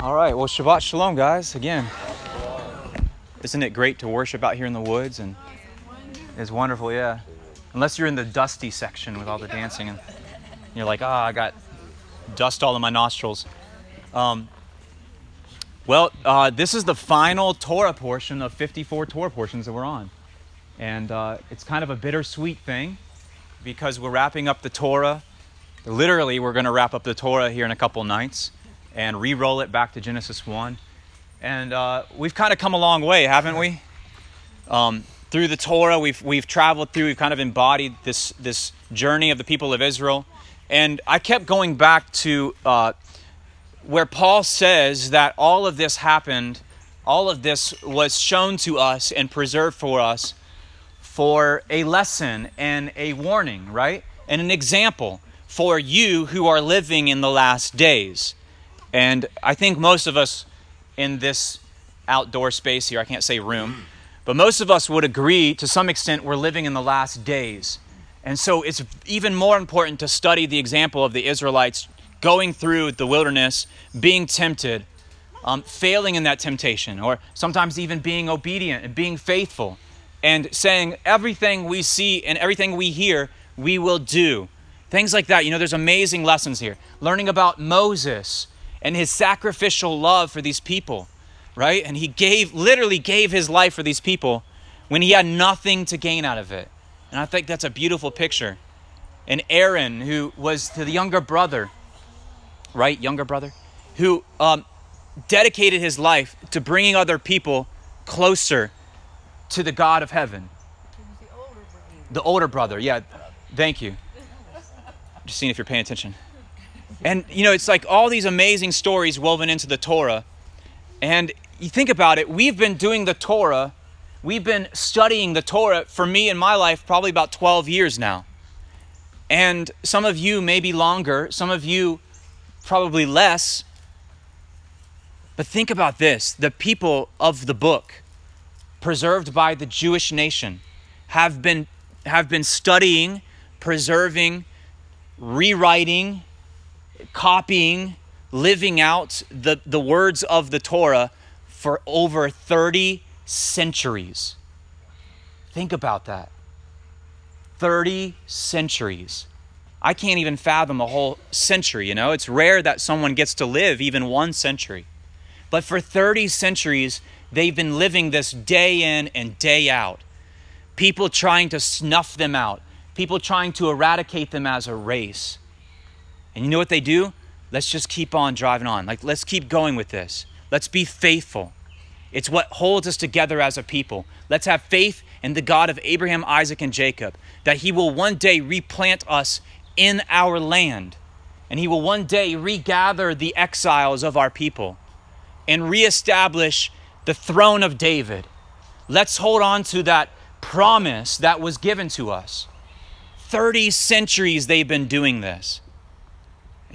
All right. Well, Shabbat Shalom, guys. Again, isn't it great to worship out here in the woods? And it's wonderful, yeah. Unless you're in the dusty section with all the dancing and you're like, ah, I got dust all in my nostrils. Um, well, uh, this is the final Torah portion of 54 Torah portions that we're on. And uh, it's kind of a bittersweet thing because we're wrapping up the Torah. Literally, we're going to wrap up the Torah here in a couple nights and re roll it back to Genesis 1. And uh, we've kind of come a long way, haven't we? Um, through the Torah, we've, we've traveled through, we've kind of embodied this, this journey of the people of Israel. And I kept going back to uh, where Paul says that all of this happened, all of this was shown to us and preserved for us for a lesson and a warning, right? And an example for you who are living in the last days. And I think most of us in this outdoor space here, I can't say room, but most of us would agree to some extent we're living in the last days. And so it's even more important to study the example of the Israelites going through the wilderness, being tempted, um, failing in that temptation, or sometimes even being obedient and being faithful, and saying everything we see and everything we hear, we will do. Things like that. You know, there's amazing lessons here. Learning about Moses and his sacrificial love for these people, right? And he gave, literally gave his life for these people when he had nothing to gain out of it. And I think that's a beautiful picture. And Aaron, who was the younger brother, right? Younger brother, who um, dedicated his life to bringing other people closer to the God of heaven. The older brother, yeah. Thank you. Just seeing if you're paying attention. And, you know, it's like all these amazing stories woven into the Torah. And you think about it, we've been doing the Torah, we've been studying the Torah for me in my life probably about 12 years now. And some of you maybe longer, some of you probably less. But think about this the people of the book, preserved by the Jewish nation, have been, have been studying, preserving, rewriting, copying, living out the, the words of the Torah for over 30 centuries. Think about that. 30 centuries. I can't even fathom a whole century, you know? It's rare that someone gets to live even one century. But for 30 centuries, they've been living this day in and day out. People trying to snuff them out, people trying to eradicate them as a race. And you know what they do? Let's just keep on driving on. Like, let's keep going with this. Let's be faithful. It's what holds us together as a people. Let's have faith in the God of Abraham, Isaac, and Jacob, that He will one day replant us in our land, and He will one day regather the exiles of our people and reestablish the throne of David. Let's hold on to that promise that was given to us. 30 centuries they've been doing this.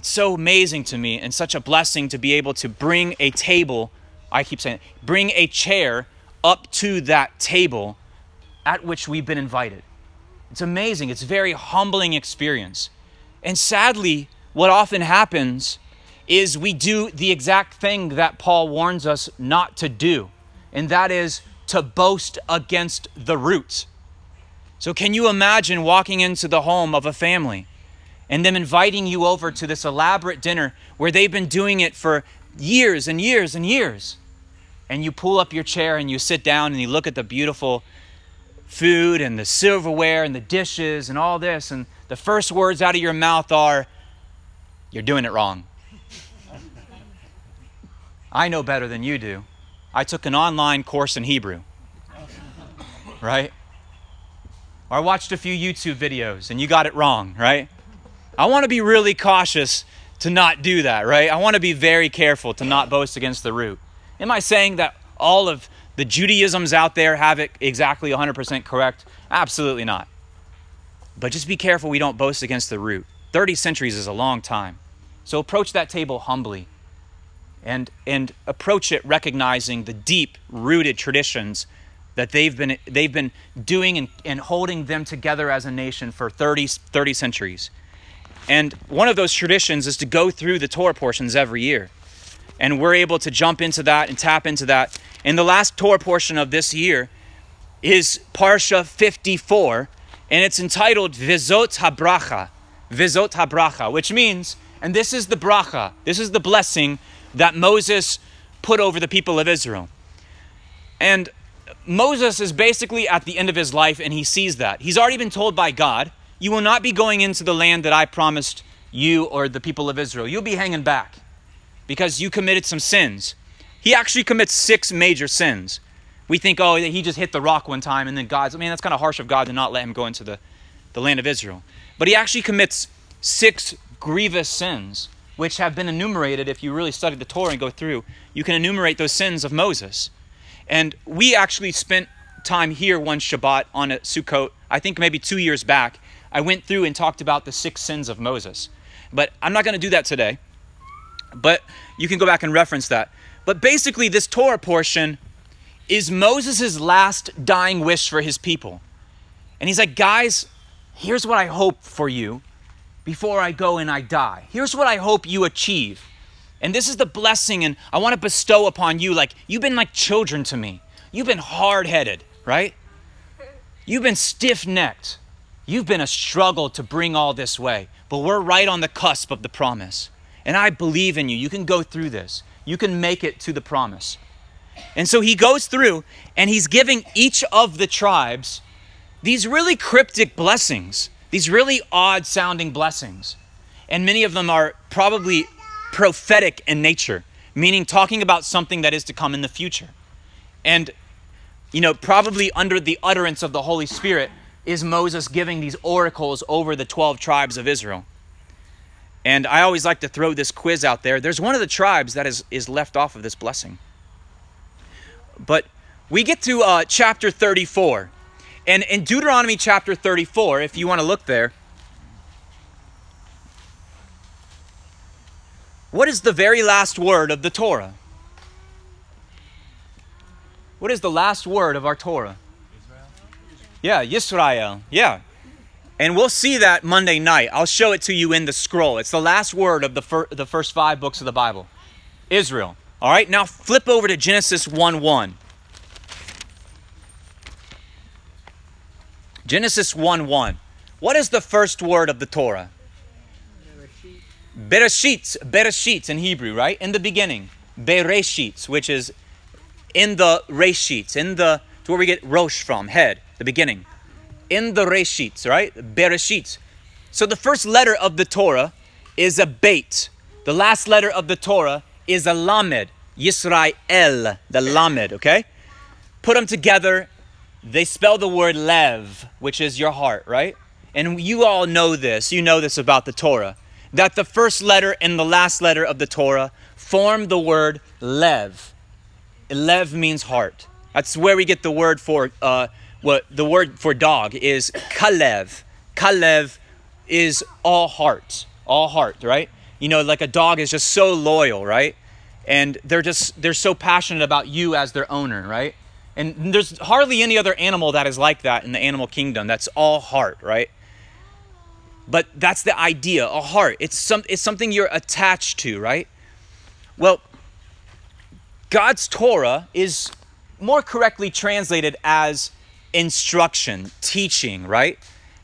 So amazing to me and such a blessing to be able to bring a table, I keep saying, bring a chair up to that table at which we've been invited. It's amazing. It's a very humbling experience. And sadly, what often happens is we do the exact thing that Paul warns us not to do, and that is to boast against the roots. So, can you imagine walking into the home of a family and them inviting you over to this elaborate dinner where they've been doing it for years and years and years. And you pull up your chair and you sit down and you look at the beautiful food and the silverware and the dishes and all this. And the first words out of your mouth are, You're doing it wrong. I know better than you do. I took an online course in Hebrew. Right? Or I watched a few YouTube videos and you got it wrong, right? I want to be really cautious to not do that, right? I want to be very careful to not boast against the root. Am I saying that all of the Judaisms out there have it exactly 100% correct? Absolutely not. But just be careful we don't boast against the root. 30 centuries is a long time. So approach that table humbly and, and approach it recognizing the deep rooted traditions that they've been, they've been doing and, and holding them together as a nation for 30, 30 centuries. And one of those traditions is to go through the Torah portions every year. and we're able to jump into that and tap into that. And the last Torah portion of this year is Parsha 54, and it's entitled Vizot Habracha. Vizot Habracha, which means, and this is the bracha, this is the blessing that Moses put over the people of Israel. And Moses is basically at the end of his life, and he sees that. He's already been told by God, You will not be going into the land that I promised you or the people of Israel. You'll be hanging back because you committed some sins. He actually commits six major sins. We think, oh, he just hit the rock one time and then God's, I mean, that's kind of harsh of God to not let him go into the, the land of Israel. But he actually commits six grievous sins, which have been enumerated if you really study the Torah and go through. You can enumerate those sins of Moses. And we actually spent time here one Shabbat on a Sukkot, I think maybe two years back. I went through and talked about the six sins of Moses. But I'm not going to do that today. But you can go back and reference that. But basically, this Torah portion is Moses' last dying wish for his people. And he's like, guys, here's what I hope for you before I go and I die. Here's what I hope you achieve. And this is the blessing, and I want to bestow upon you. Like, you've been like children to me. You've been hard headed, right? You've been stiff necked. You've been a struggle to bring all this way, but we're right on the cusp of the promise. And I believe in you. You can go through this, you can make it to the promise. And so he goes through and he's giving each of the tribes these really cryptic blessings, these really odd sounding blessings. And many of them are probably prophetic in nature, meaning talking about something that is to come in the future. And, you know, probably under the utterance of the Holy Spirit is Moses giving these oracles over the 12 tribes of Israel. And I always like to throw this quiz out there. There's one of the tribes that is, is left off of this blessing. But we get to uh, chapter 34. And in Deuteronomy chapter 34, if you want to look there, what is the very last word of the Torah? What is the last word of our Torah? Yeah, Yisrael. Yeah. And we'll see that Monday night. I'll show it to you in the scroll. It's the last word of the, fir- the first five books of the Bible Israel. All right, now flip over to Genesis 1 1. Genesis 1 1. What is the first word of the Torah? Bereshit. Bereshit in Hebrew, right? In the beginning. Bereshit, which is in the Reshit, in the, to where we get Rosh from, head the beginning. In the Reshit, right? Bereshit. So the first letter of the Torah is a beit. The last letter of the Torah is a lamed. Yisrael, the lamed, okay? Put them together, they spell the word lev, which is your heart, right? And you all know this. You know this about the Torah. That the first letter and the last letter of the Torah form the word lev. Lev means heart. That's where we get the word for uh, what the word for dog is kalev. Kalev is all heart, all heart, right? You know, like a dog is just so loyal, right? And they're just they're so passionate about you as their owner, right? And there's hardly any other animal that is like that in the animal kingdom. That's all heart, right? But that's the idea, a heart. It's some it's something you're attached to, right? Well, God's Torah is more correctly translated as instruction, teaching, right?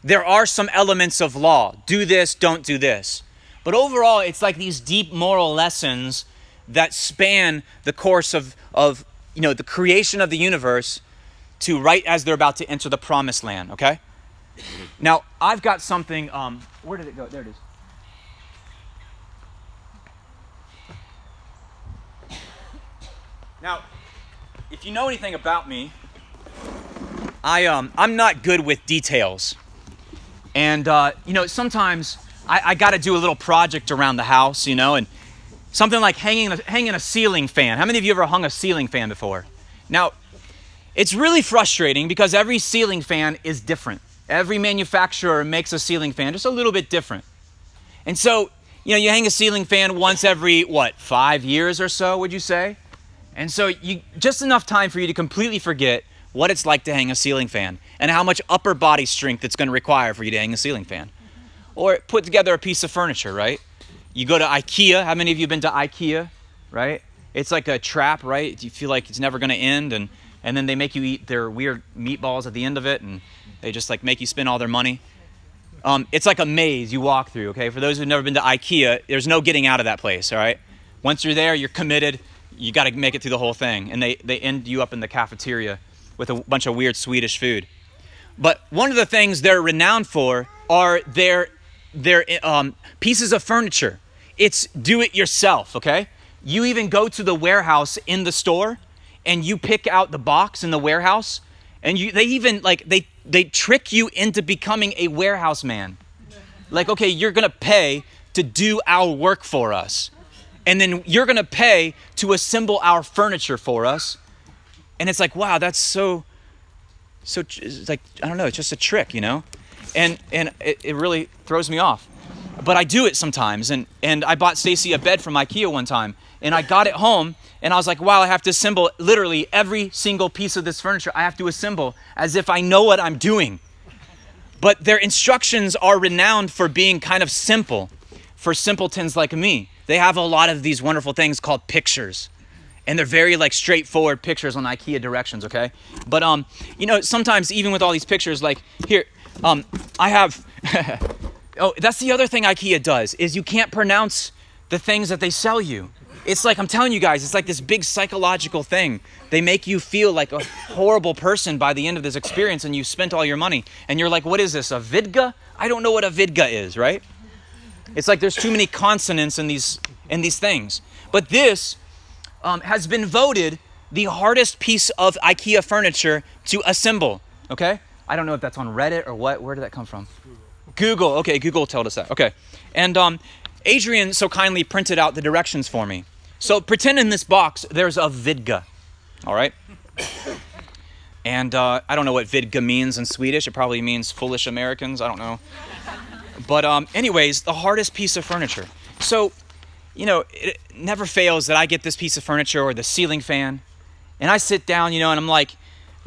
There are some elements of law. Do this, don't do this. But overall, it's like these deep moral lessons that span the course of, of you know, the creation of the universe to right as they're about to enter the promised land, okay? Now, I've got something, um, where did it go? There it is. Now, if you know anything about me, I um I'm not good with details, and uh, you know sometimes I, I got to do a little project around the house, you know, and something like hanging a, hanging a ceiling fan. How many of you ever hung a ceiling fan before? Now, it's really frustrating because every ceiling fan is different. Every manufacturer makes a ceiling fan just a little bit different, and so you know you hang a ceiling fan once every what five years or so, would you say? And so you just enough time for you to completely forget what it's like to hang a ceiling fan and how much upper body strength it's going to require for you to hang a ceiling fan. Or put together a piece of furniture, right? You go to IKEA. How many of you have been to IKEA? right? It's like a trap, right? You feel like it's never going to end, and and then they make you eat their weird meatballs at the end of it, and they just like make you spend all their money. Um, it's like a maze you walk through. Okay, for those who've never been to IKEA, there's no getting out of that place. All right, once you're there, you're committed. You got to make it through the whole thing, and they they end you up in the cafeteria with a bunch of weird Swedish food. But one of the things they're renowned for are their their um, pieces of furniture. It's do it yourself. Okay, you even go to the warehouse in the store, and you pick out the box in the warehouse, and you they even like they they trick you into becoming a warehouse man. Like, okay, you're gonna pay to do our work for us. And then you're gonna pay to assemble our furniture for us. And it's like, wow, that's so, so, like, I don't know, it's just a trick, you know? And, and it, it really throws me off. But I do it sometimes. And, and I bought Stacy a bed from Ikea one time. And I got it home and I was like, wow, I have to assemble literally every single piece of this furniture. I have to assemble as if I know what I'm doing. But their instructions are renowned for being kind of simple for simpletons like me. They have a lot of these wonderful things called pictures. And they're very like straightforward pictures on IKEA directions, okay? But um, you know, sometimes even with all these pictures, like here, um, I have oh, that's the other thing IKEA does is you can't pronounce the things that they sell you. It's like I'm telling you guys, it's like this big psychological thing. They make you feel like a horrible person by the end of this experience, and you spent all your money, and you're like, "What is this? A vidga? I don't know what a vidga is, right?" It's like there's too many consonants in these in these things. But this um, has been voted the hardest piece of IKEA furniture to assemble. Okay, I don't know if that's on Reddit or what. Where did that come from? Google. Okay, Google told us that. Okay, and um, Adrian so kindly printed out the directions for me. So pretend in this box there's a vidga, all right? And uh, I don't know what vidga means in Swedish. It probably means foolish Americans. I don't know. But um, anyways, the hardest piece of furniture. So, you know, it never fails that I get this piece of furniture or the ceiling fan, and I sit down, you know, and I'm like,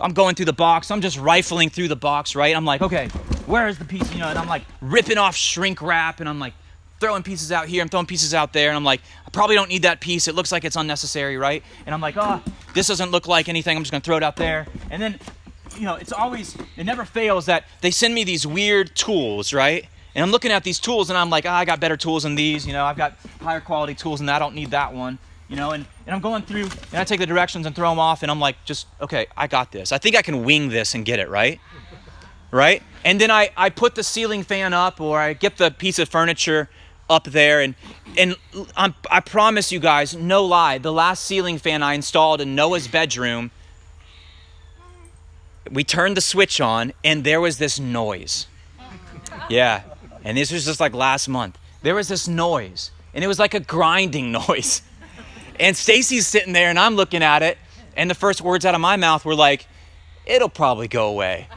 I'm going through the box. I'm just rifling through the box, right? I'm like, okay, where is the piece? You know, and I'm like ripping off shrink wrap, and I'm like, throwing pieces out here, I'm throwing pieces out there, and I'm like, I probably don't need that piece. It looks like it's unnecessary, right? And I'm like, oh, this doesn't look like anything. I'm just gonna throw it out there. And then, you know, it's always, it never fails that they send me these weird tools, right? And I'm looking at these tools and I'm like, oh, I got better tools than these, you know, I've got higher quality tools and I don't need that one, you know, and, and I'm going through and I take the directions and throw them off and I'm like, just, okay, I got this. I think I can wing this and get it, right? Right? And then I, I put the ceiling fan up or I get the piece of furniture up there and and I'm, i promise you guys no lie the last ceiling fan i installed in noah's bedroom we turned the switch on and there was this noise yeah and this was just like last month there was this noise and it was like a grinding noise and stacy's sitting there and i'm looking at it and the first words out of my mouth were like it'll probably go away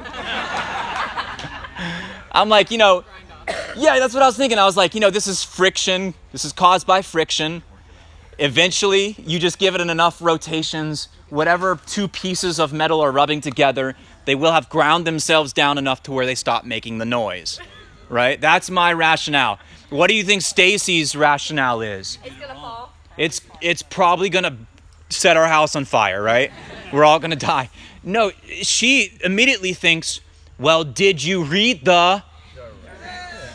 i'm like you know yeah, that's what I was thinking. I was like, you know, this is friction. This is caused by friction. Eventually, you just give it enough rotations. Whatever two pieces of metal are rubbing together, they will have ground themselves down enough to where they stop making the noise. Right? That's my rationale. What do you think Stacy's rationale is? It's gonna fall. It's it's probably gonna set our house on fire, right? We're all gonna die. No, she immediately thinks, well, did you read the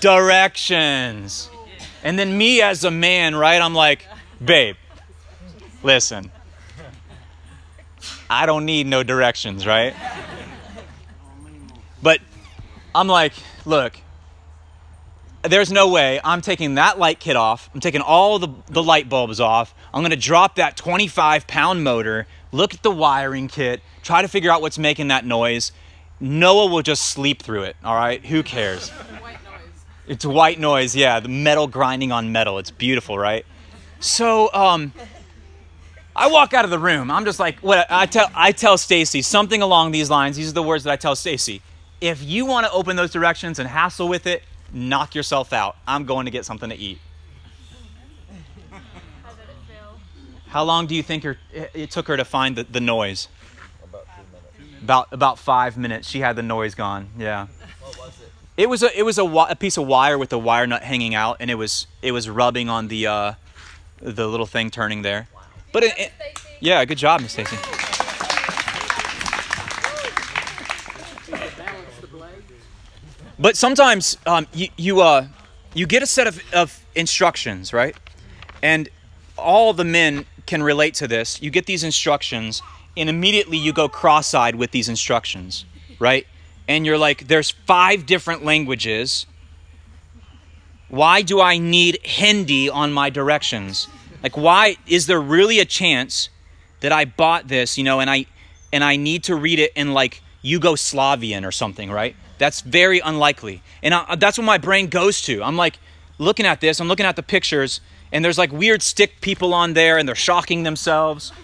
directions. And then me as a man, right? I'm like, babe, listen, I don't need no directions, right? But I'm like, look, there's no way I'm taking that light kit off. I'm taking all the, the light bulbs off. I'm going to drop that 25 pound motor, look at the wiring kit, try to figure out what's making that noise. Noah will just sleep through it, all right? Who cares? It's white noise, yeah. The metal grinding on metal. It's beautiful, right? So, um, I walk out of the room. I'm just like, what I tell I tell Stacy something along these lines. These are the words that I tell Stacy. If you want to open those directions and hassle with it, knock yourself out. I'm going to get something to eat. How long do you think her, it took her to find the, the noise? About. About about five minutes. She had the noise gone. Yeah. What was it? It was a it was a, a piece of wire with a wire nut hanging out, and it was it was rubbing on the uh, the little thing turning there. Wow. But it, it- yeah, good job, Miss Stacy. But sometimes um, you you uh you get a set of, of instructions, right? And all the men can relate to this. You get these instructions, and immediately you go cross-eyed with these instructions, right? And you're like, there's five different languages. Why do I need Hindi on my directions? Like, why is there really a chance that I bought this, you know, and I and I need to read it in like Yugoslavian or something, right? That's very unlikely. And I, that's what my brain goes to. I'm like looking at this, I'm looking at the pictures, and there's like weird stick people on there, and they're shocking themselves.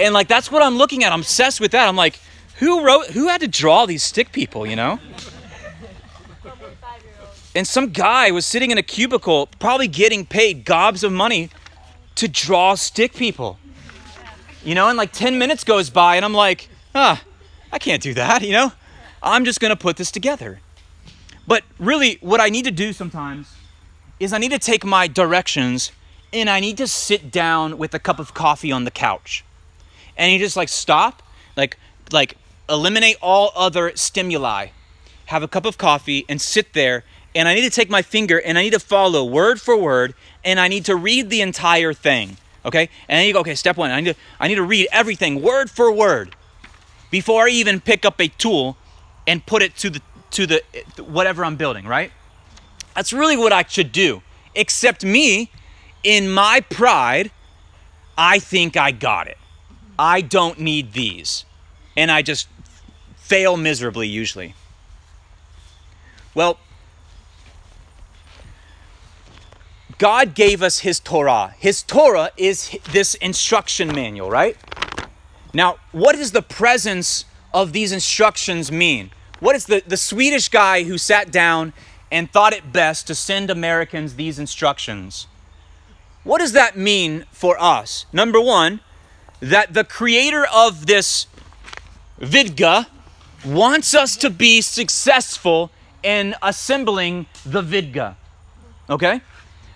And like that's what I'm looking at. I'm obsessed with that. I'm like, who wrote? Who had to draw these stick people? You know? And some guy was sitting in a cubicle, probably getting paid gobs of money to draw stick people. You know, and like 10 minutes goes by, and I'm like, ah, I can't do that, you know? I'm just gonna put this together. But really, what I need to do sometimes is I need to take my directions and I need to sit down with a cup of coffee on the couch. And you just like stop, like, like eliminate all other stimuli, have a cup of coffee, and sit there. And I need to take my finger and I need to follow word for word, and I need to read the entire thing. Okay? And then you go, okay, step one, I need to, I need to read everything word for word before I even pick up a tool and put it to the to the whatever I'm building, right? That's really what I should do. Except me, in my pride, I think I got it. I don't need these. And I just fail miserably usually. Well, God gave us His Torah. His Torah is this instruction manual, right? Now, what does the presence of these instructions mean? What is the, the Swedish guy who sat down and thought it best to send Americans these instructions? What does that mean for us? Number one, that the creator of this Vidga wants us to be successful in assembling the Vidga. Okay?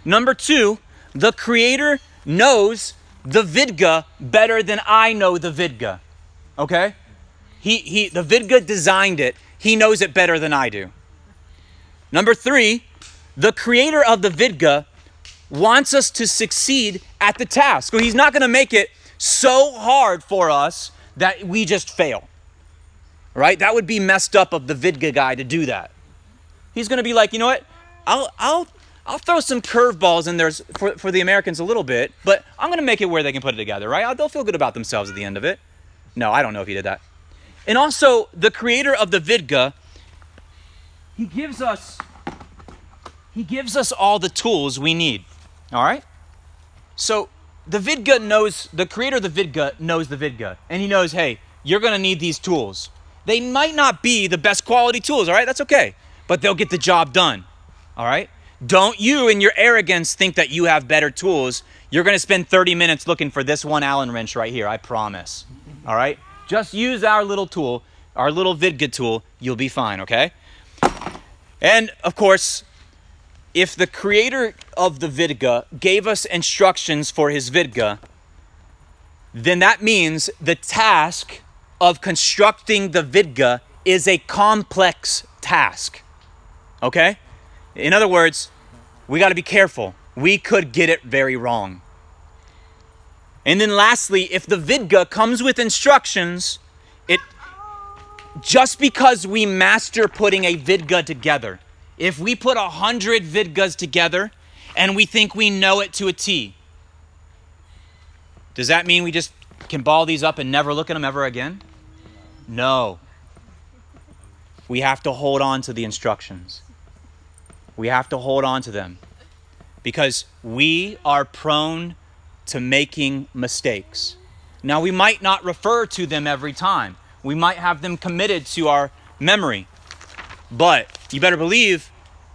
Number two, the creator knows the Vidga better than I know the Vidga. Okay? He, he, the Vidga designed it. He knows it better than I do. Number three, the creator of the Vidga wants us to succeed at the task. So he's not going to make it so hard for us that we just fail. Right? That would be messed up of the Vidga guy to do that. He's going to be like, you know what? I'll, I'll, I'll throw some curveballs in there for, for the Americans a little bit, but I'm going to make it where they can put it together, right? They'll feel good about themselves at the end of it. No, I don't know if he did that. And also, the creator of the Vidga, he gives us he gives us all the tools we need. All right? So, the Vidga knows the creator of the Vidga knows the Vidga, and he knows, "Hey, you're going to need these tools. They might not be the best quality tools, all right? That's okay, but they'll get the job done." All right? Don't you, in your arrogance, think that you have better tools. You're going to spend 30 minutes looking for this one Allen wrench right here, I promise. All right? Just use our little tool, our little Vidga tool, you'll be fine, okay? And of course, if the creator of the Vidga gave us instructions for his Vidga, then that means the task of constructing the Vidga is a complex task. Okay? In other words, we got to be careful. We could get it very wrong. And then lastly, if the Vidga comes with instructions, it just because we master putting a Vidga together, if we put a hundred Vidgas together and we think we know it to a T, does that mean we just can ball these up and never look at them ever again? No. We have to hold on to the instructions. We have to hold on to them because we are prone to making mistakes. Now, we might not refer to them every time, we might have them committed to our memory, but you better believe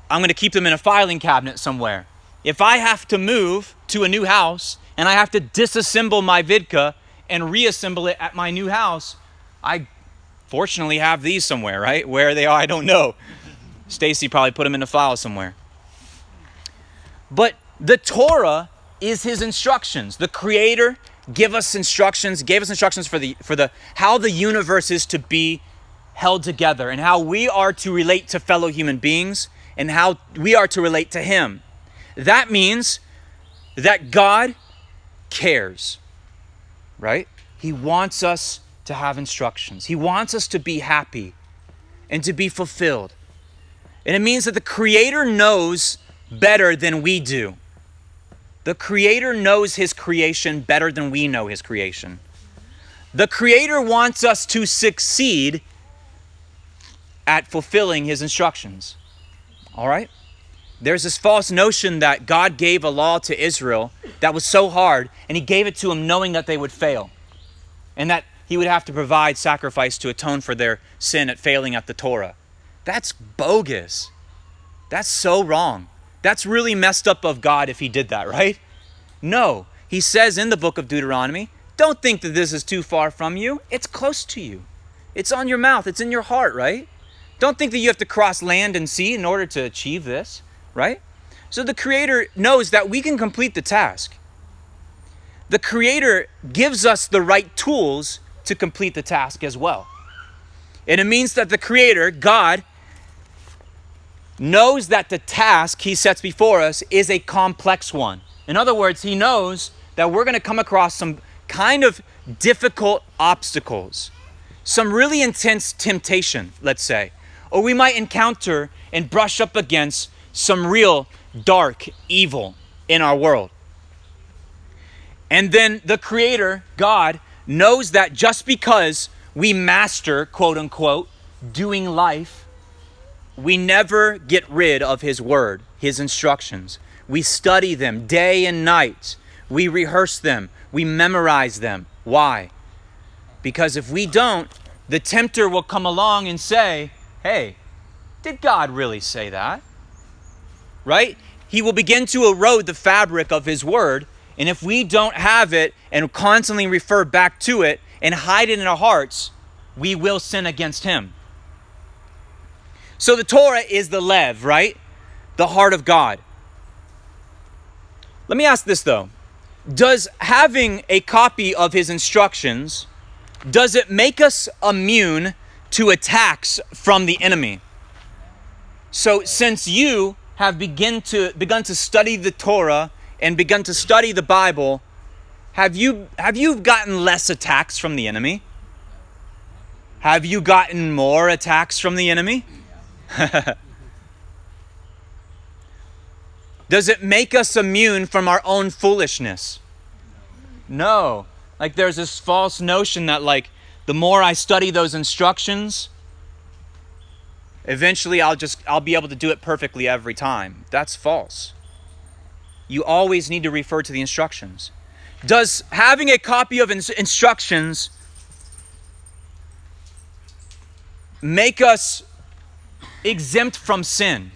I'm going to keep them in a filing cabinet somewhere. If I have to move to a new house and I have to disassemble my Vidga and reassemble it at my new house, I fortunately have these somewhere, right? Where they are, I don't know. Stacy probably put them in a file somewhere. But the Torah is his instructions. The creator give us instructions, gave us instructions for the for the how the universe is to be held together and how we are to relate to fellow human beings and how we are to relate to him. That means that God cares. Right? He wants us to have instructions. He wants us to be happy and to be fulfilled. And it means that the creator knows better than we do. The Creator knows His creation better than we know His creation. The Creator wants us to succeed at fulfilling His instructions. All right? There's this false notion that God gave a law to Israel that was so hard, and He gave it to them knowing that they would fail, and that He would have to provide sacrifice to atone for their sin at failing at the Torah. That's bogus. That's so wrong. That's really messed up of God if he did that, right? No. He says in the book of Deuteronomy, don't think that this is too far from you. It's close to you. It's on your mouth, it's in your heart, right? Don't think that you have to cross land and sea in order to achieve this, right? So the Creator knows that we can complete the task. The Creator gives us the right tools to complete the task as well. And it means that the Creator, God, knows that the task he sets before us is a complex one. In other words, he knows that we're going to come across some kind of difficult obstacles, some really intense temptation, let's say, or we might encounter and brush up against some real dark evil in our world. And then the Creator, God, knows that just because we master, quote unquote, doing life we never get rid of His Word, His instructions. We study them day and night. We rehearse them. We memorize them. Why? Because if we don't, the tempter will come along and say, Hey, did God really say that? Right? He will begin to erode the fabric of His Word. And if we don't have it and constantly refer back to it and hide it in our hearts, we will sin against Him. So the Torah is the lev, right? The heart of God. Let me ask this though. Does having a copy of his instructions does it make us immune to attacks from the enemy? So since you have begun to begun to study the Torah and begun to study the Bible, have you have you gotten less attacks from the enemy? Have you gotten more attacks from the enemy? Does it make us immune from our own foolishness? No. Like there's this false notion that like the more I study those instructions, eventually I'll just I'll be able to do it perfectly every time. That's false. You always need to refer to the instructions. Does having a copy of instructions make us exempt from sin?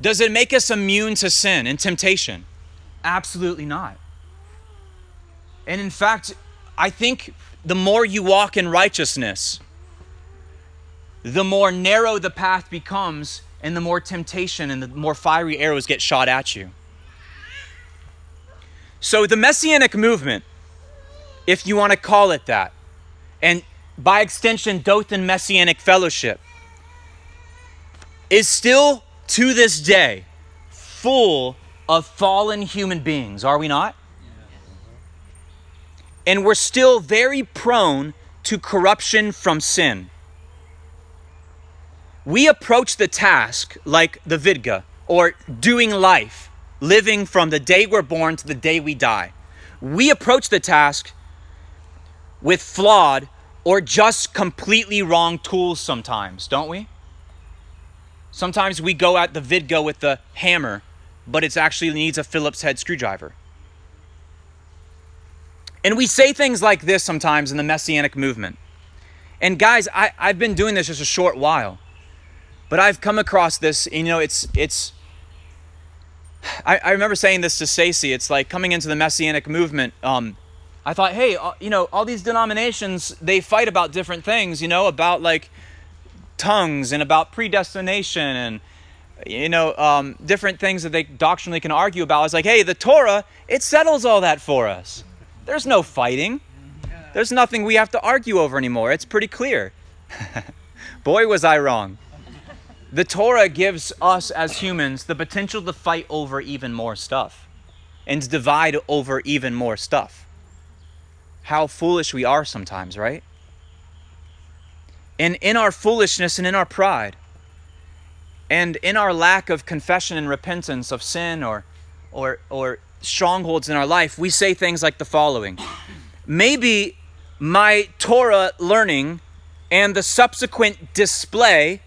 Does it make us immune to sin and temptation? Absolutely not. And in fact, I think the more you walk in righteousness, the more narrow the path becomes, and the more temptation and the more fiery arrows get shot at you. So, the Messianic movement, if you want to call it that, and by extension, Dothan Messianic Fellowship, is still to this day full of fallen human beings, are we not? And we're still very prone to corruption from sin. We approach the task like the Vidga, or doing life, living from the day we're born to the day we die. We approach the task with flawed or just completely wrong tools sometimes, don't we? Sometimes we go at the Vidga with the hammer, but it actually needs a Phillips head screwdriver. And we say things like this sometimes in the Messianic movement. And guys, I, I've been doing this just a short while, but I've come across this. You know, it's it's. I, I remember saying this to Stacy. It's like coming into the Messianic movement. Um, I thought, hey, uh, you know, all these denominations they fight about different things. You know, about like tongues and about predestination and you know, um, different things that they doctrinally can argue about. It's like, hey, the Torah, it settles all that for us. There's no fighting. There's nothing we have to argue over anymore. It's pretty clear. Boy, was I wrong. The Torah gives us as humans the potential to fight over even more stuff and to divide over even more stuff. How foolish we are sometimes, right? And in our foolishness and in our pride, and in our lack of confession and repentance of sin or, or, or strongholds in our life, we say things like the following Maybe my Torah learning and the subsequent display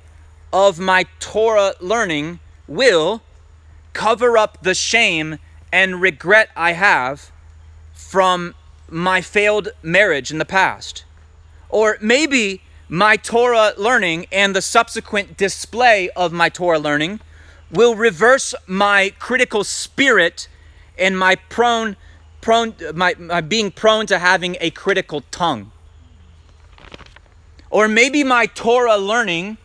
of my Torah learning will cover up the shame and regret I have from my failed marriage in the past. Or maybe my Torah learning and the subsequent display of my Torah learning will reverse my critical spirit and my prone prone my, my being prone to having a critical tongue. Or maybe my Torah learning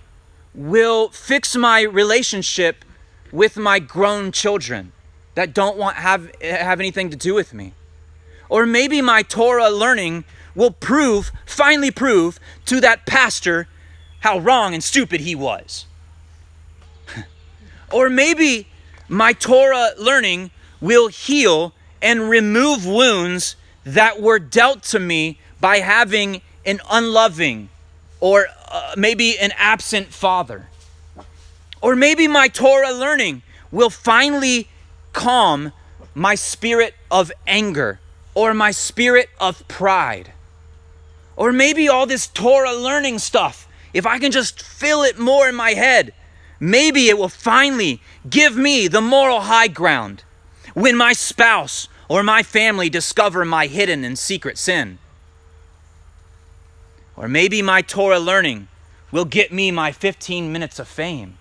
will fix my relationship with my grown children that don't want have have anything to do with me. Or maybe my Torah learning will prove, finally prove, to that pastor how wrong and stupid he was. or maybe my Torah learning will heal and remove wounds that were dealt to me by having an unloving or uh, maybe an absent father. Or maybe my Torah learning will finally calm my spirit of anger or my spirit of pride. Or maybe all this Torah learning stuff, if I can just fill it more in my head, maybe it will finally give me the moral high ground when my spouse or my family discover my hidden and secret sin. Or maybe my Torah learning will get me my 15 minutes of fame.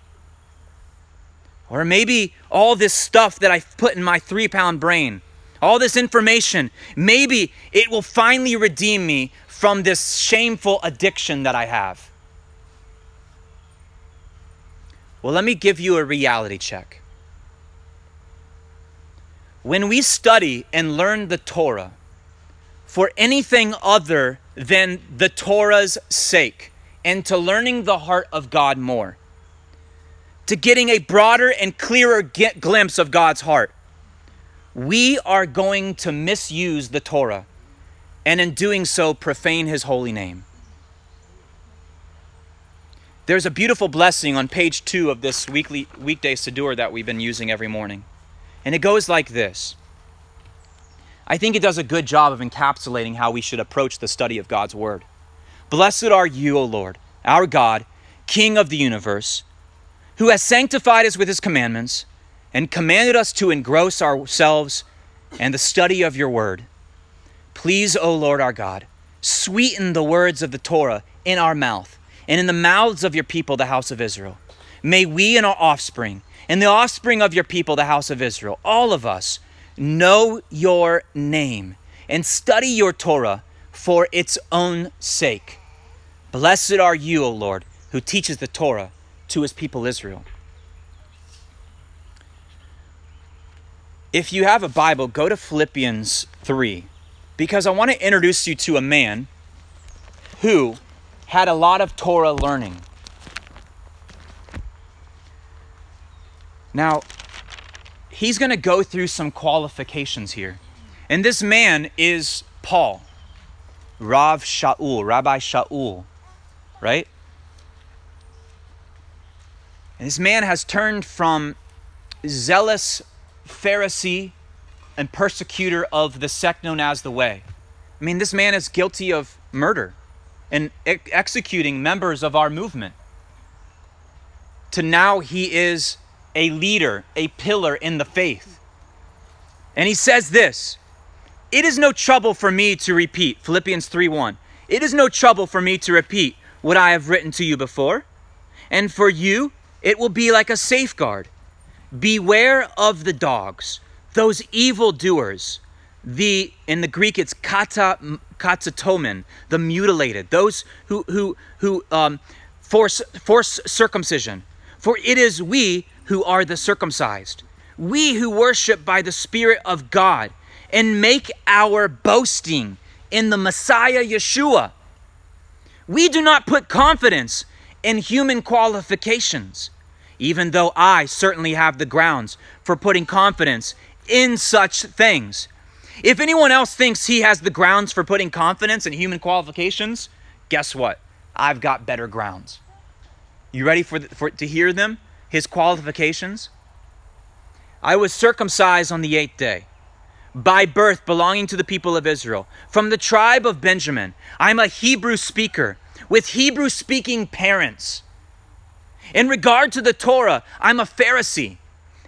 Or maybe all this stuff that I've put in my three pound brain, all this information, maybe it will finally redeem me from this shameful addiction that I have? Well, let me give you a reality check. When we study and learn the Torah for anything other than the Torah's sake and to learning the heart of God more, to getting a broader and clearer glimpse of God's heart, we are going to misuse the Torah and in doing so profane his holy name. There's a beautiful blessing on page two of this weekly weekday Siddur that we've been using every morning. And it goes like this. I think it does a good job of encapsulating how we should approach the study of God's Word. Blessed are you, O Lord, our God, King of the universe, who has sanctified us with his commandments and commanded us to engross ourselves in the study of your Word. Please, O Lord our God, sweeten the words of the Torah in our mouth and in the mouths of your people, the house of Israel. May we and our offspring, and the offspring of your people, the house of Israel, all of us, know your name and study your Torah for its own sake. Blessed are you, O Lord, who teaches the Torah to his people Israel. If you have a Bible, go to Philippians 3 because I want to introduce you to a man who had a lot of Torah learning. Now, he's going to go through some qualifications here. And this man is Paul, Rav Shaul, Rabbi Shaul, right? And this man has turned from zealous Pharisee and persecutor of the sect known as the Way. I mean, this man is guilty of murder and ex- executing members of our movement. To now he is a leader, a pillar in the faith. And he says this It is no trouble for me to repeat, Philippians 3 1. It is no trouble for me to repeat what I have written to you before. And for you, it will be like a safeguard. Beware of the dogs those evil doers, the in the Greek it's kata katatomen, the mutilated, those who who who um, force force circumcision. For it is we who are the circumcised, we who worship by the Spirit of God, and make our boasting in the Messiah Yeshua. We do not put confidence in human qualifications, even though I certainly have the grounds for putting confidence in such things. If anyone else thinks he has the grounds for putting confidence in human qualifications, guess what? I've got better grounds. You ready for, the, for to hear them? His qualifications? I was circumcised on the eighth day, by birth belonging to the people of Israel, from the tribe of Benjamin. I'm a Hebrew speaker with Hebrew speaking parents. In regard to the Torah, I'm a Pharisee.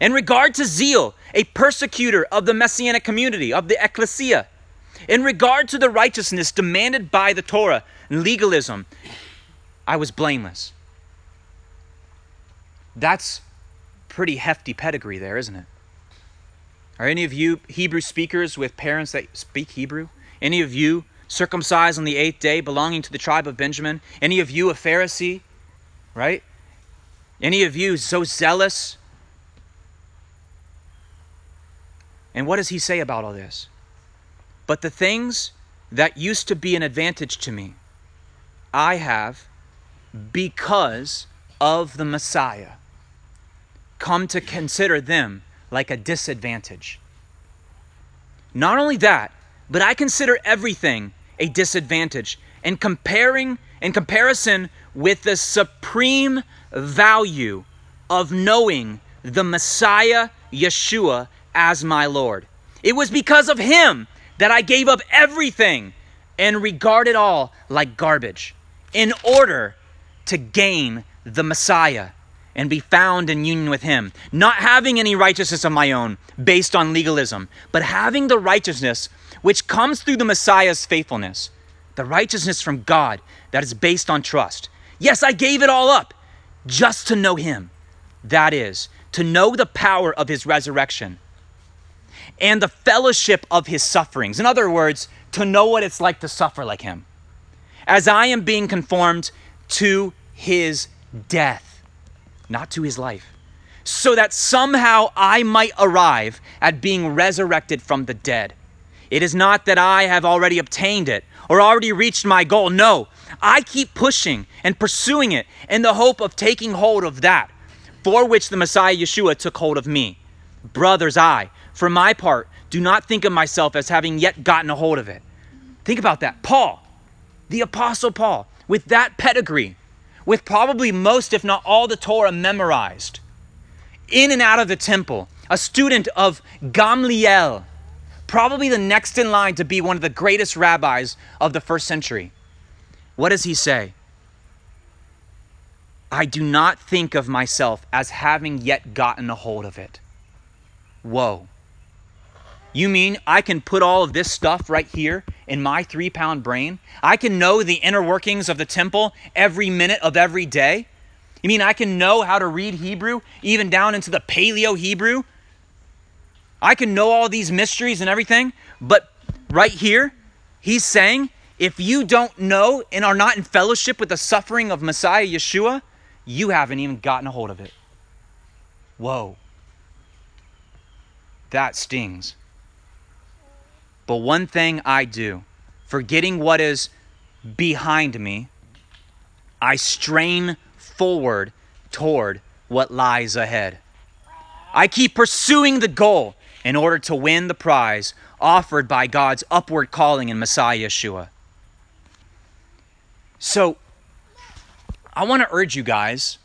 In regard to zeal, a persecutor of the messianic community, of the ecclesia. In regard to the righteousness demanded by the Torah and legalism, I was blameless. That's pretty hefty pedigree there, isn't it? Are any of you Hebrew speakers with parents that speak Hebrew? Any of you circumcised on the eighth day, belonging to the tribe of Benjamin? Any of you a Pharisee? Right? Any of you so zealous? And what does he say about all this? But the things that used to be an advantage to me, I have because of the Messiah come to consider them like a disadvantage. Not only that, but I consider everything a disadvantage in comparing in comparison with the supreme value of knowing the Messiah Yeshua as my Lord. It was because of him that I gave up everything and regard it all like garbage in order to gain the Messiah and be found in union with him, not having any righteousness of my own based on legalism, but having the righteousness which comes through the Messiah's faithfulness, the righteousness from God that is based on trust. Yes, I gave it all up just to know him. That is, to know the power of his resurrection and the fellowship of his sufferings. In other words, to know what it's like to suffer like him. As I am being conformed to his death, not to his life, so that somehow I might arrive at being resurrected from the dead. It is not that I have already obtained it or already reached my goal. No, I keep pushing and pursuing it in the hope of taking hold of that for which the Messiah Yeshua took hold of me. Brothers, I, for my part, do not think of myself as having yet gotten a hold of it. Think about that. Paul, the Apostle Paul, with that pedigree, with probably most, if not all, the Torah memorized, in and out of the temple, a student of Gamliel, probably the next in line to be one of the greatest rabbis of the first century. What does he say? I do not think of myself as having yet gotten a hold of it. Whoa. You mean I can put all of this stuff right here in my three pound brain? I can know the inner workings of the temple every minute of every day? You mean I can know how to read Hebrew, even down into the Paleo Hebrew? I can know all these mysteries and everything, but right here, he's saying if you don't know and are not in fellowship with the suffering of Messiah Yeshua, you haven't even gotten a hold of it. Whoa. That stings. But one thing I do, forgetting what is behind me, I strain forward toward what lies ahead. I keep pursuing the goal in order to win the prize offered by God's upward calling in Messiah Yeshua. So, I want to urge you guys.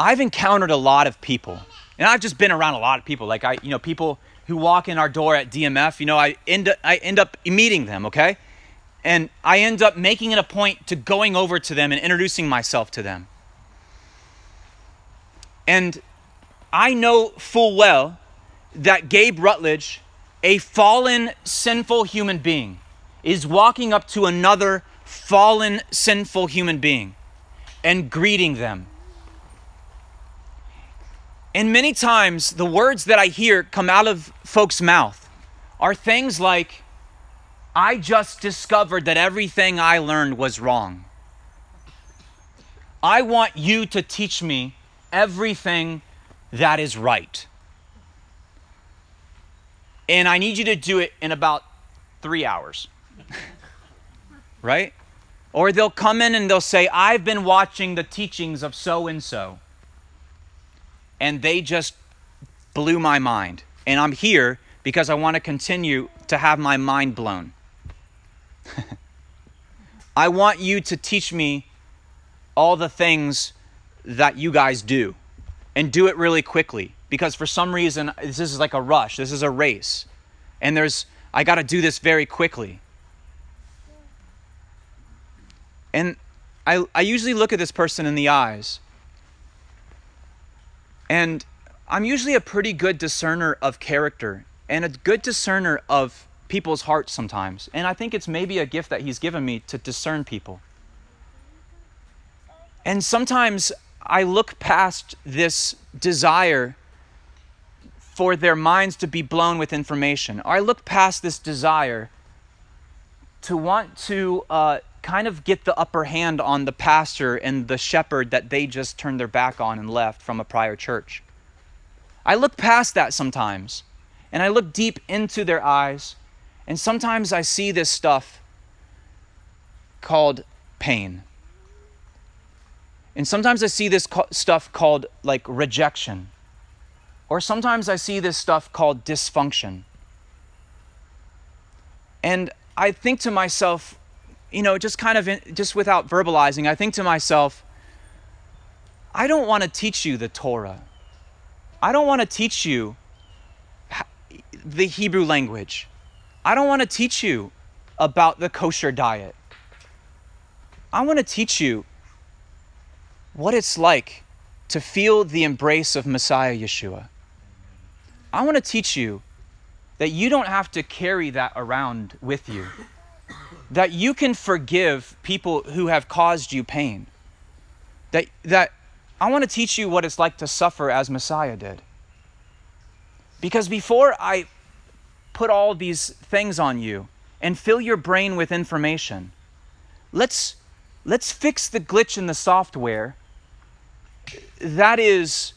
I've encountered a lot of people, and I've just been around a lot of people. Like I, you know, people who walk in our door at DMF, you know, I end up, I end up meeting them, okay? And I end up making it a point to going over to them and introducing myself to them. And I know full well that Gabe Rutledge, a fallen, sinful human being, is walking up to another fallen, sinful human being and greeting them. And many times, the words that I hear come out of folks' mouth are things like, I just discovered that everything I learned was wrong. I want you to teach me everything that is right. And I need you to do it in about three hours. right? Or they'll come in and they'll say, I've been watching the teachings of so and so. And they just blew my mind. And I'm here because I want to continue to have my mind blown. I want you to teach me all the things that you guys do and do it really quickly because for some reason this is like a rush this is a race and there's i got to do this very quickly and I, I usually look at this person in the eyes. And i'm usually a pretty good discerner of character and a good discerner of people's hearts sometimes. And i think it's maybe a gift that he's given me to discern people. And sometimes I look past this desire for their minds to be blown with information. Or I look past this desire to want to uh, kind of get the upper hand on the pastor and the shepherd that they just turned their back on and left from a prior church. I look past that sometimes and I look deep into their eyes, and sometimes I see this stuff called pain. And sometimes I see this stuff called like rejection. Or sometimes I see this stuff called dysfunction. And I think to myself, you know, just kind of, in, just without verbalizing, I think to myself, I don't want to teach you the Torah. I don't want to teach you the Hebrew language. I don't want to teach you about the kosher diet. I want to teach you what it's like to feel the embrace of Messiah Yeshua. I want to teach you that you don't have to carry that around with you, that you can forgive people who have caused you pain, that, that I want to teach you what it's like to suffer as Messiah did. Because before I put all these things on you and fill your brain with information, let's, let's fix the glitch in the software that is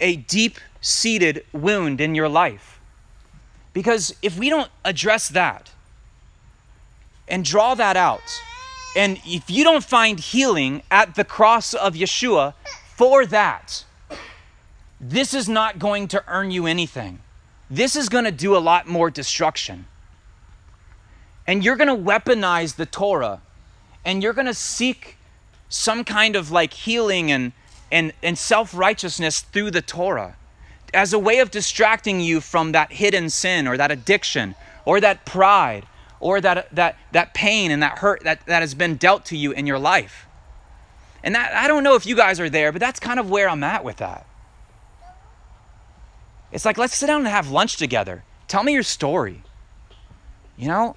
a deep seated wound in your life. Because if we don't address that and draw that out, and if you don't find healing at the cross of Yeshua for that, this is not going to earn you anything. This is going to do a lot more destruction. And you're going to weaponize the Torah and you're going to seek some kind of like healing and and, and self righteousness through the Torah as a way of distracting you from that hidden sin or that addiction or that pride or that, that, that pain and that hurt that, that has been dealt to you in your life. And that, I don't know if you guys are there, but that's kind of where I'm at with that. It's like, let's sit down and have lunch together. Tell me your story. You know?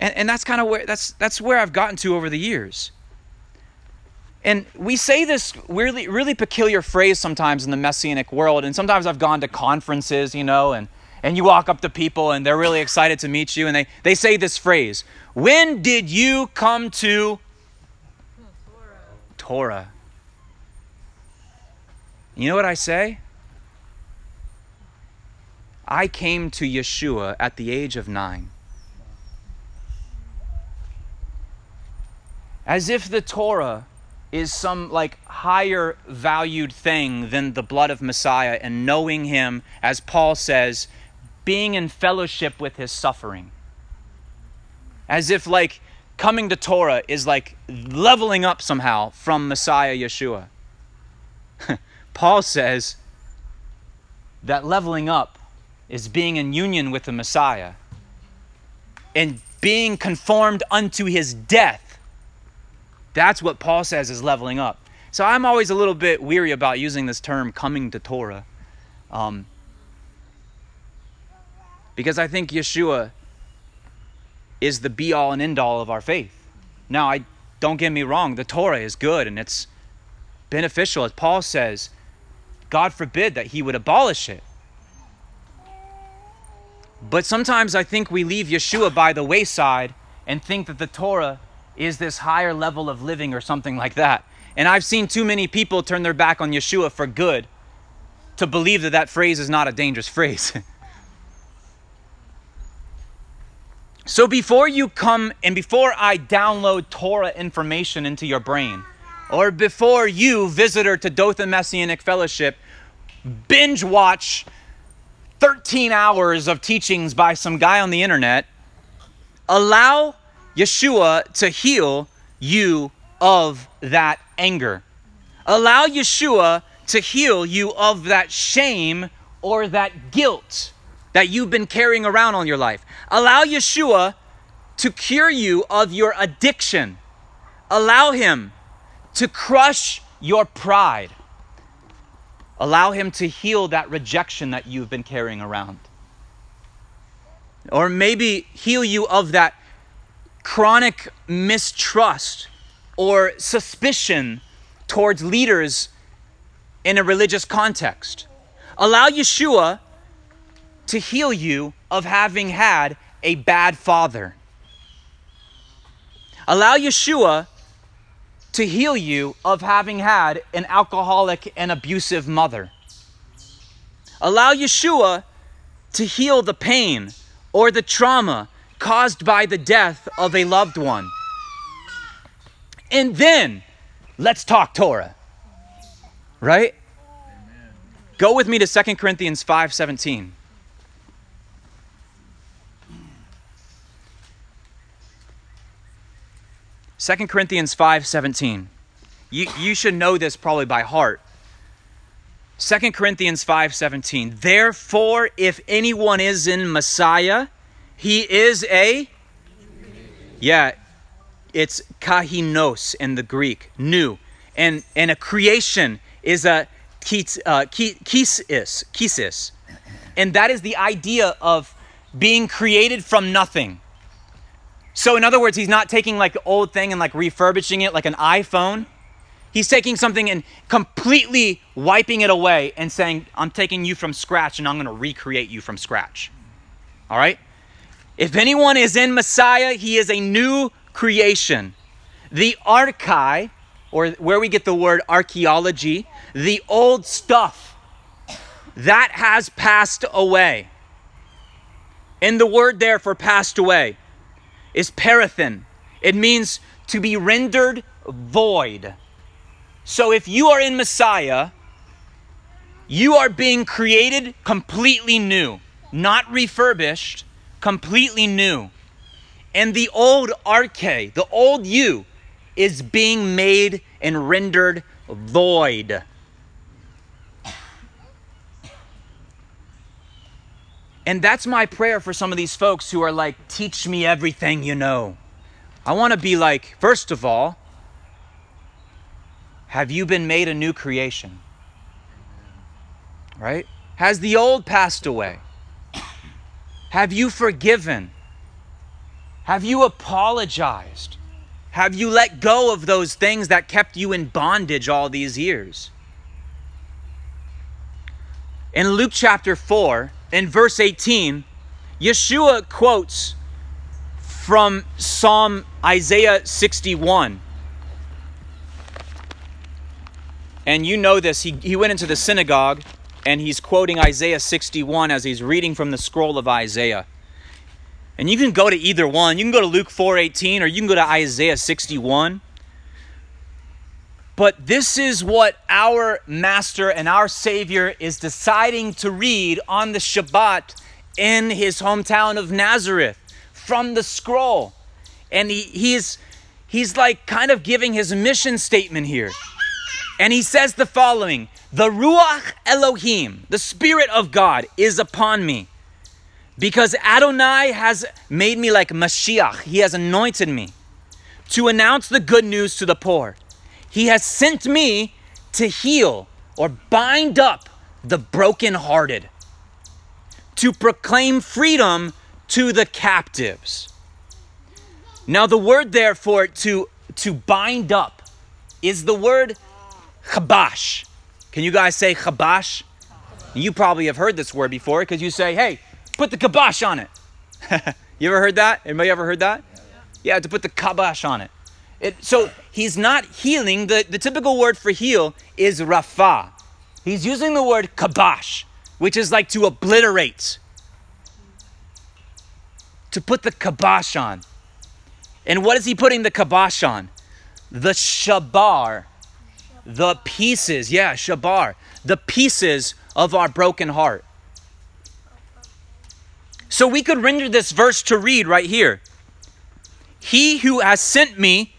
And, and that's kind of where that's that's where I've gotten to over the years. And we say this really, really peculiar phrase sometimes in the messianic world. And sometimes I've gone to conferences, you know, and, and you walk up to people and they're really excited to meet you. And they, they say this phrase When did you come to Torah? Torah. You know what I say? I came to Yeshua at the age of nine. As if the Torah is some like higher valued thing than the blood of Messiah and knowing him, as Paul says, being in fellowship with his suffering. As if like coming to Torah is like leveling up somehow from Messiah Yeshua. Paul says that leveling up is being in union with the Messiah and being conformed unto his death that's what Paul says is leveling up. So I'm always a little bit weary about using this term coming to Torah. Um, because I think Yeshua is the be all and end all of our faith. Now, I don't get me wrong, the Torah is good and it's beneficial. As Paul says, God forbid that he would abolish it. But sometimes I think we leave Yeshua by the wayside and think that the Torah is this higher level of living or something like that. And I've seen too many people turn their back on Yeshua for good to believe that that phrase is not a dangerous phrase. So before you come and before I download Torah information into your brain, or before you, visitor to Dothan Messianic Fellowship, binge watch 13 hours of teachings by some guy on the internet, allow Yeshua to heal you of that anger. Allow Yeshua to heal you of that shame or that guilt that you've been carrying around all your life. Allow Yeshua to cure you of your addiction. Allow Him to crush your pride. Allow Him to heal that rejection that you've been carrying around. Or maybe heal you of that chronic mistrust or suspicion towards leaders in a religious context. Allow Yeshua to heal you of having had a bad father. Allow Yeshua to heal you of having had an alcoholic and abusive mother. Allow Yeshua to heal the pain or the trauma caused by the death of a loved one. And then let's talk Torah. Right? Go with me to 2 Corinthians 5:17. Second Corinthians 5:17. You, you should know this probably by heart. 2 Corinthians 5:17. Therefore, if anyone is in Messiah, he is a Yeah, it's kahinos in the Greek, new. And and a creation is a uh, kisis, kisis. And that is the idea of being created from nothing. So in other words, he's not taking like the old thing and like refurbishing it like an iPhone. He's taking something and completely wiping it away and saying, I'm taking you from scratch and I'm going to recreate you from scratch. All right? If anyone is in Messiah, he is a new creation. The archai, or where we get the word archaeology, the old stuff that has passed away. And the word there for passed away is parathin. It means to be rendered void. So if you are in Messiah, you are being created completely new, not refurbished, completely new. And the old arche, the old you, is being made and rendered void. And that's my prayer for some of these folks who are like, teach me everything you know. I want to be like, first of all, have you been made a new creation? Right? Has the old passed away? Have you forgiven? Have you apologized? Have you let go of those things that kept you in bondage all these years? In Luke chapter 4, in verse 18, Yeshua quotes from Psalm Isaiah 61. And you know this, he, he went into the synagogue and he's quoting Isaiah 61 as he's reading from the scroll of Isaiah. And you can go to either one. You can go to Luke 4:18 or you can go to Isaiah 61. But this is what our master and our savior is deciding to read on the Shabbat in his hometown of Nazareth from the scroll. And he, he's he's like kind of giving his mission statement here. And he says the following The Ruach Elohim, the Spirit of God, is upon me because Adonai has made me like Mashiach. He has anointed me to announce the good news to the poor. He has sent me to heal or bind up the brokenhearted, to proclaim freedom to the captives. Now, the word therefore to, to bind up is the word chabash. Can you guys say chabash? You probably have heard this word before because you say, hey, put the kibosh on it. you ever heard that? Anybody ever heard that? Yeah, to put the kibosh on it. It, so he's not healing. The, the typical word for heal is rafa. He's using the word kabash, which is like to obliterate, to put the kabash on. And what is he putting the kabash on? The shabar, the pieces, yeah, shabar, the pieces of our broken heart. So we could render this verse to read right here. He who has sent me,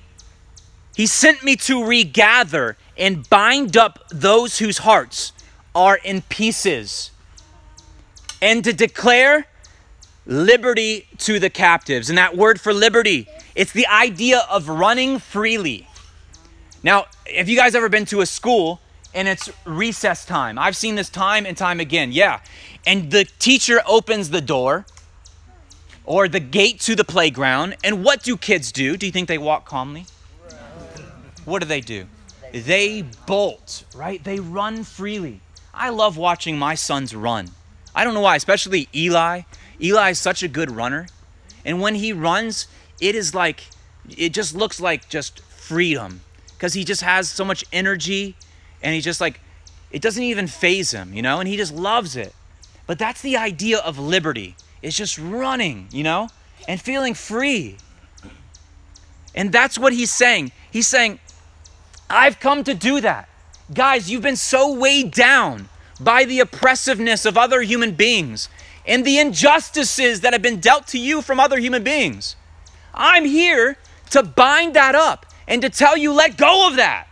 he sent me to regather and bind up those whose hearts are in pieces, and to declare liberty to the captives. And that word for liberty, it's the idea of running freely. Now, have you guys ever been to a school and it's recess time? I've seen this time and time again. Yeah. And the teacher opens the door or the gate to the playground. And what do kids do? Do you think they walk calmly? What do they do? They bolt, right? They run freely. I love watching my sons run. I don't know why, especially Eli. Eli is such a good runner. And when he runs, it is like, it just looks like just freedom because he just has so much energy and he just like, it doesn't even faze him, you know, and he just loves it. But that's the idea of liberty. It's just running, you know, and feeling free. And that's what he's saying. He's saying, I've come to do that. Guys, you've been so weighed down by the oppressiveness of other human beings and the injustices that have been dealt to you from other human beings. I'm here to bind that up and to tell you, let go of that.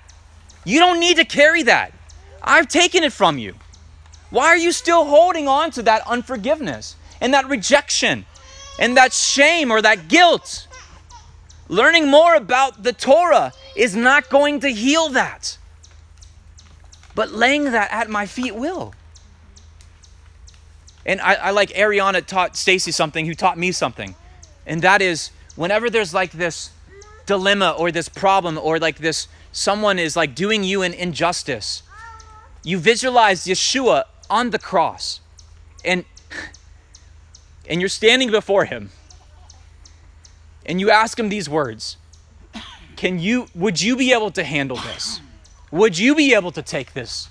You don't need to carry that. I've taken it from you. Why are you still holding on to that unforgiveness and that rejection and that shame or that guilt? Learning more about the Torah is not going to heal that. But laying that at my feet will. And I, I like Ariana taught Stacy something who taught me something. And that is whenever there's like this dilemma or this problem or like this someone is like doing you an injustice, you visualize Yeshua on the cross. And and you're standing before him. And you ask him these words. Can you would you be able to handle this? Would you be able to take this?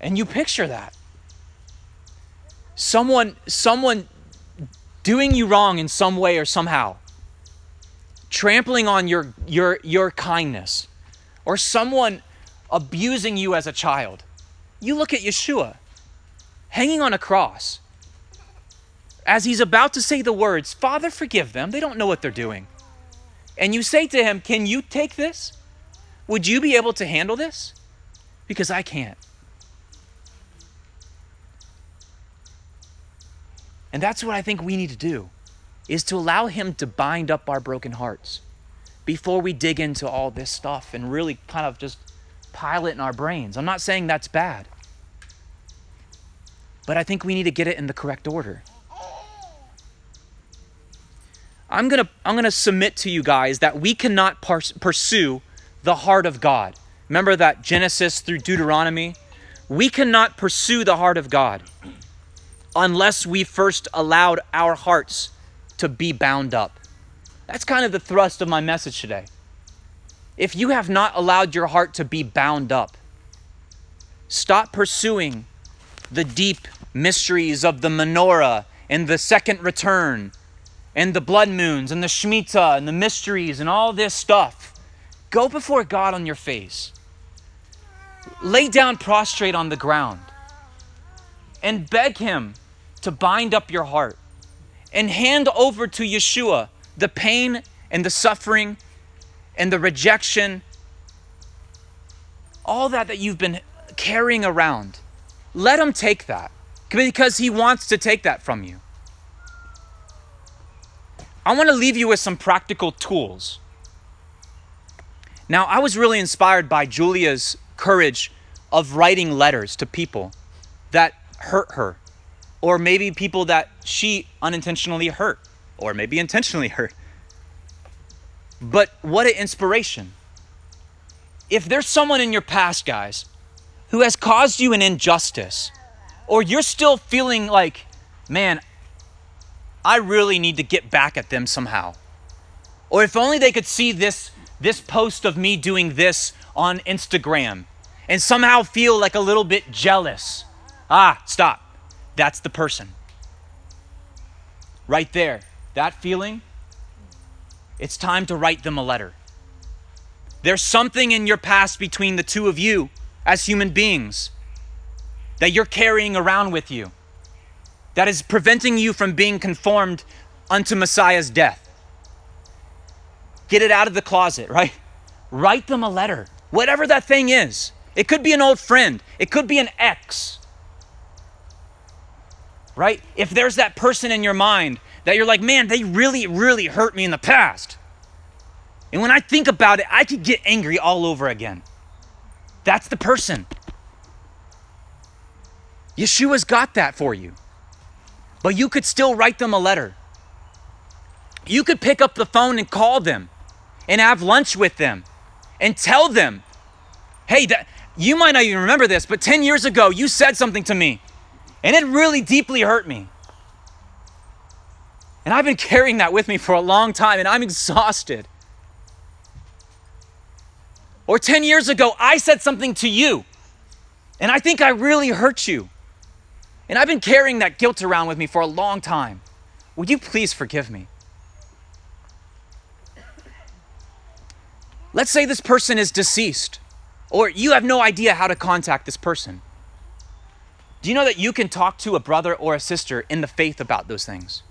And you picture that. Someone someone doing you wrong in some way or somehow. Trampling on your your your kindness or someone abusing you as a child. You look at Yeshua hanging on a cross as he's about to say the words, Father, forgive them. They don't know what they're doing and you say to him, Can you take this? Would you be able to handle this? Because I can't. And that's what I think we need to do is to allow him to bind up our broken hearts before we dig into all this stuff and really kind of just pile it in our brains. I'm not saying that's bad. But I think we need to get it in the correct order. I'm going to I'm going to submit to you guys that we cannot pursue the heart of God. Remember that Genesis through Deuteronomy? We cannot pursue the heart of God unless we first allowed our hearts to be bound up. That's kind of the thrust of my message today. If you have not allowed your heart to be bound up, stop pursuing the deep mysteries of the menorah and the second return and the blood moons and the Shemitah and the mysteries and all this stuff. Go before God on your face. Lay down prostrate on the ground and beg Him to bind up your heart and hand over to Yeshua the pain and the suffering and the rejection, all that that you've been carrying around. Let Him take that because He wants to take that from you. I want to leave you with some practical tools. Now, I was really inspired by Julia's courage of writing letters to people that hurt her, or maybe people that she unintentionally hurt, or maybe intentionally hurt. But what an inspiration. If there's someone in your past, guys, who has caused you an injustice, or you're still feeling like, man, I really need to get back at them somehow. Or if only they could see this, this post of me doing this on Instagram and somehow feel like a little bit jealous. Ah, stop. That's the person. Right there. That feeling, it's time to write them a letter. There's something in your past between the two of you as human beings that you're carrying around with you that is preventing you from being conformed unto Messiah's death. Get it out of the closet, right? Write them a letter, whatever that thing is. It could be an old friend, it could be an ex. Right? If there's that person in your mind that you're like, man, they really, really hurt me in the past. And when I think about it, I could get angry all over again. That's the person. Yeshua's got that for you. But you could still write them a letter. You could pick up the phone and call them and have lunch with them and tell them, hey, that, you might not even remember this, but 10 years ago, you said something to me and it really deeply hurt me. And I've been carrying that with me for a long time and I'm exhausted. Or 10 years ago, I said something to you and I think I really hurt you. And I've been carrying that guilt around with me for a long time. Would you please forgive me? Let's say this person is deceased, or you have no idea how to contact this person. Do you know that you can talk to a brother or a sister in the faith about those things?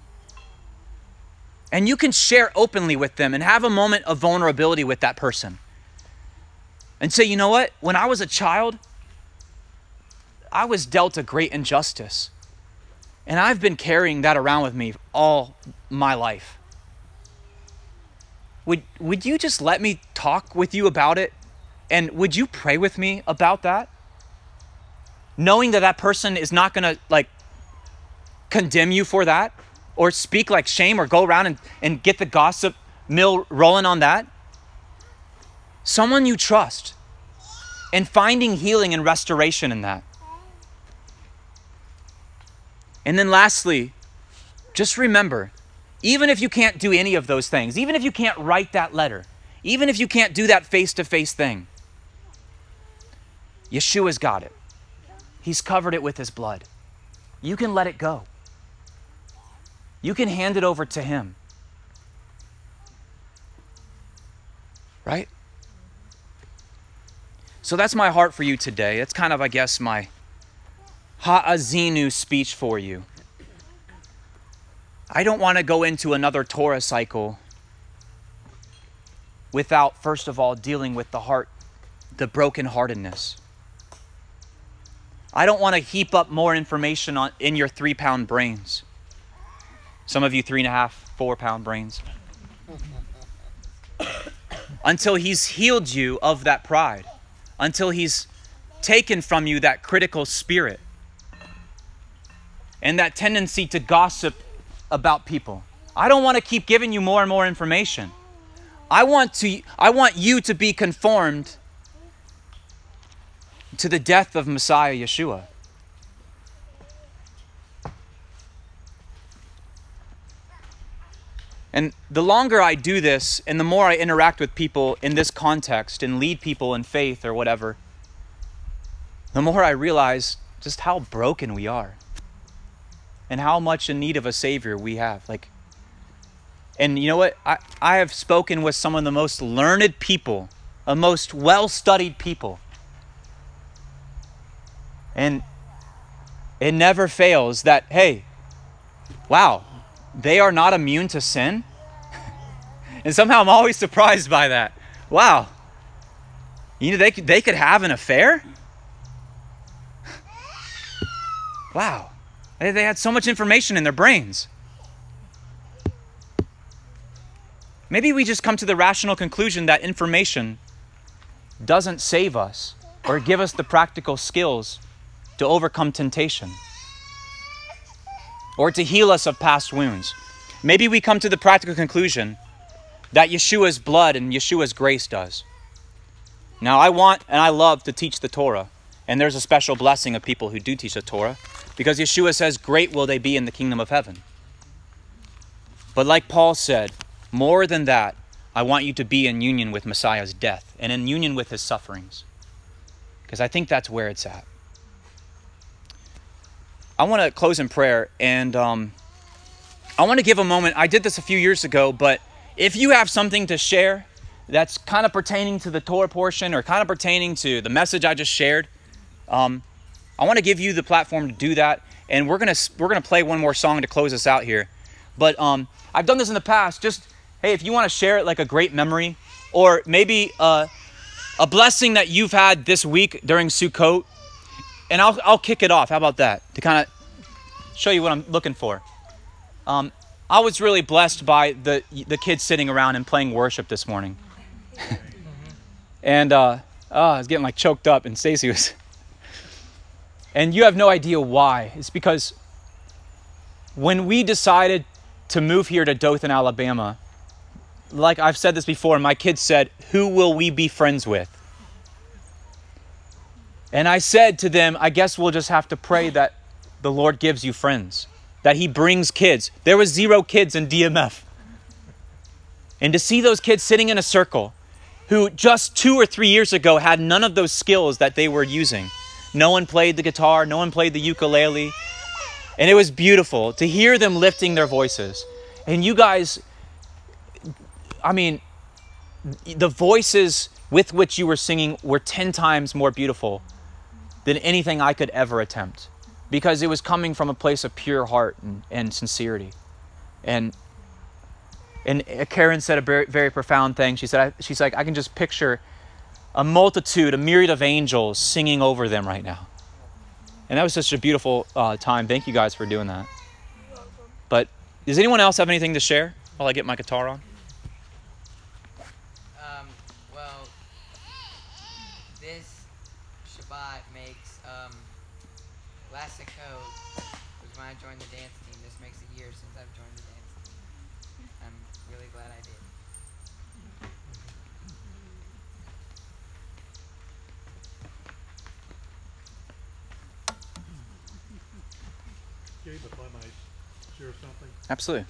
And you can share openly with them and have a moment of vulnerability with that person. And say, you know what? When I was a child, I was dealt a great injustice. And I've been carrying that around with me all my life. Would, would you just let me talk with you about it? And would you pray with me about that? Knowing that that person is not going to like condemn you for that or speak like shame or go around and, and get the gossip mill rolling on that. Someone you trust and finding healing and restoration in that. And then lastly, just remember even if you can't do any of those things, even if you can't write that letter, even if you can't do that face to face thing, Yeshua's got it. He's covered it with his blood. You can let it go. You can hand it over to him. Right? So that's my heart for you today. It's kind of, I guess, my Ha'azinu speech for you. I don't want to go into another Torah cycle without, first of all, dealing with the heart, the brokenheartedness. I don't want to heap up more information on, in your three pound brains. Some of you, three and a half, four pound brains. Until he's healed you of that pride, until he's taken from you that critical spirit and that tendency to gossip about people. I don't want to keep giving you more and more information. I want to I want you to be conformed to the death of Messiah Yeshua. And the longer I do this and the more I interact with people in this context and lead people in faith or whatever, the more I realize just how broken we are and how much in need of a savior we have like and you know what? I, I have spoken with some of the most learned people the most well-studied people. And it never fails that hey wow they are not immune to sin? And somehow i'm always surprised by that. Wow. You know they could, they could have an affair? Wow they, they had so much information in their brains. Maybe we just come to the rational conclusion that information doesn't save us or give us the practical skills to overcome temptation or to heal us of past wounds. Maybe we come to the practical conclusion that Yeshua's blood and Yeshua's grace does. Now, I want and I love to teach the Torah, and there's a special blessing of people who do teach the Torah. Because Yeshua says, Great will they be in the kingdom of heaven. But like Paul said, more than that, I want you to be in union with Messiah's death and in union with his sufferings. Because I think that's where it's at. I want to close in prayer and um, I want to give a moment. I did this a few years ago, but if you have something to share that's kind of pertaining to the Torah portion or kind of pertaining to the message I just shared, um, I want to give you the platform to do that. And we're gonna we're gonna play one more song to close us out here. But um, I've done this in the past. Just hey, if you want to share it like a great memory, or maybe uh, a blessing that you've had this week during Sukkot, and I'll I'll kick it off. How about that? To kind of show you what I'm looking for. Um, I was really blessed by the the kids sitting around and playing worship this morning, and uh, oh, I was getting like choked up, and Stacy was. And you have no idea why. It's because when we decided to move here to Dothan, Alabama, like I've said this before, my kids said, Who will we be friends with? And I said to them, I guess we'll just have to pray that the Lord gives you friends, that He brings kids. There was zero kids in DMF. And to see those kids sitting in a circle who just two or three years ago had none of those skills that they were using no one played the guitar, no one played the ukulele. And it was beautiful to hear them lifting their voices. And you guys, I mean, the voices with which you were singing were 10 times more beautiful than anything I could ever attempt because it was coming from a place of pure heart and, and sincerity. And and Karen said a very, very profound thing. She said, she's like, I can just picture a multitude, a myriad of angels singing over them right now. And that was such a beautiful uh, time. Thank you guys for doing that. But does anyone else have anything to share while I get my guitar on? Um, well, this Shabbat makes, um, last Sukkot was when I joined the dance team. This makes a year since I've joined the dance team. I'm really glad I did. Gabe, if I might share something. Absolutely.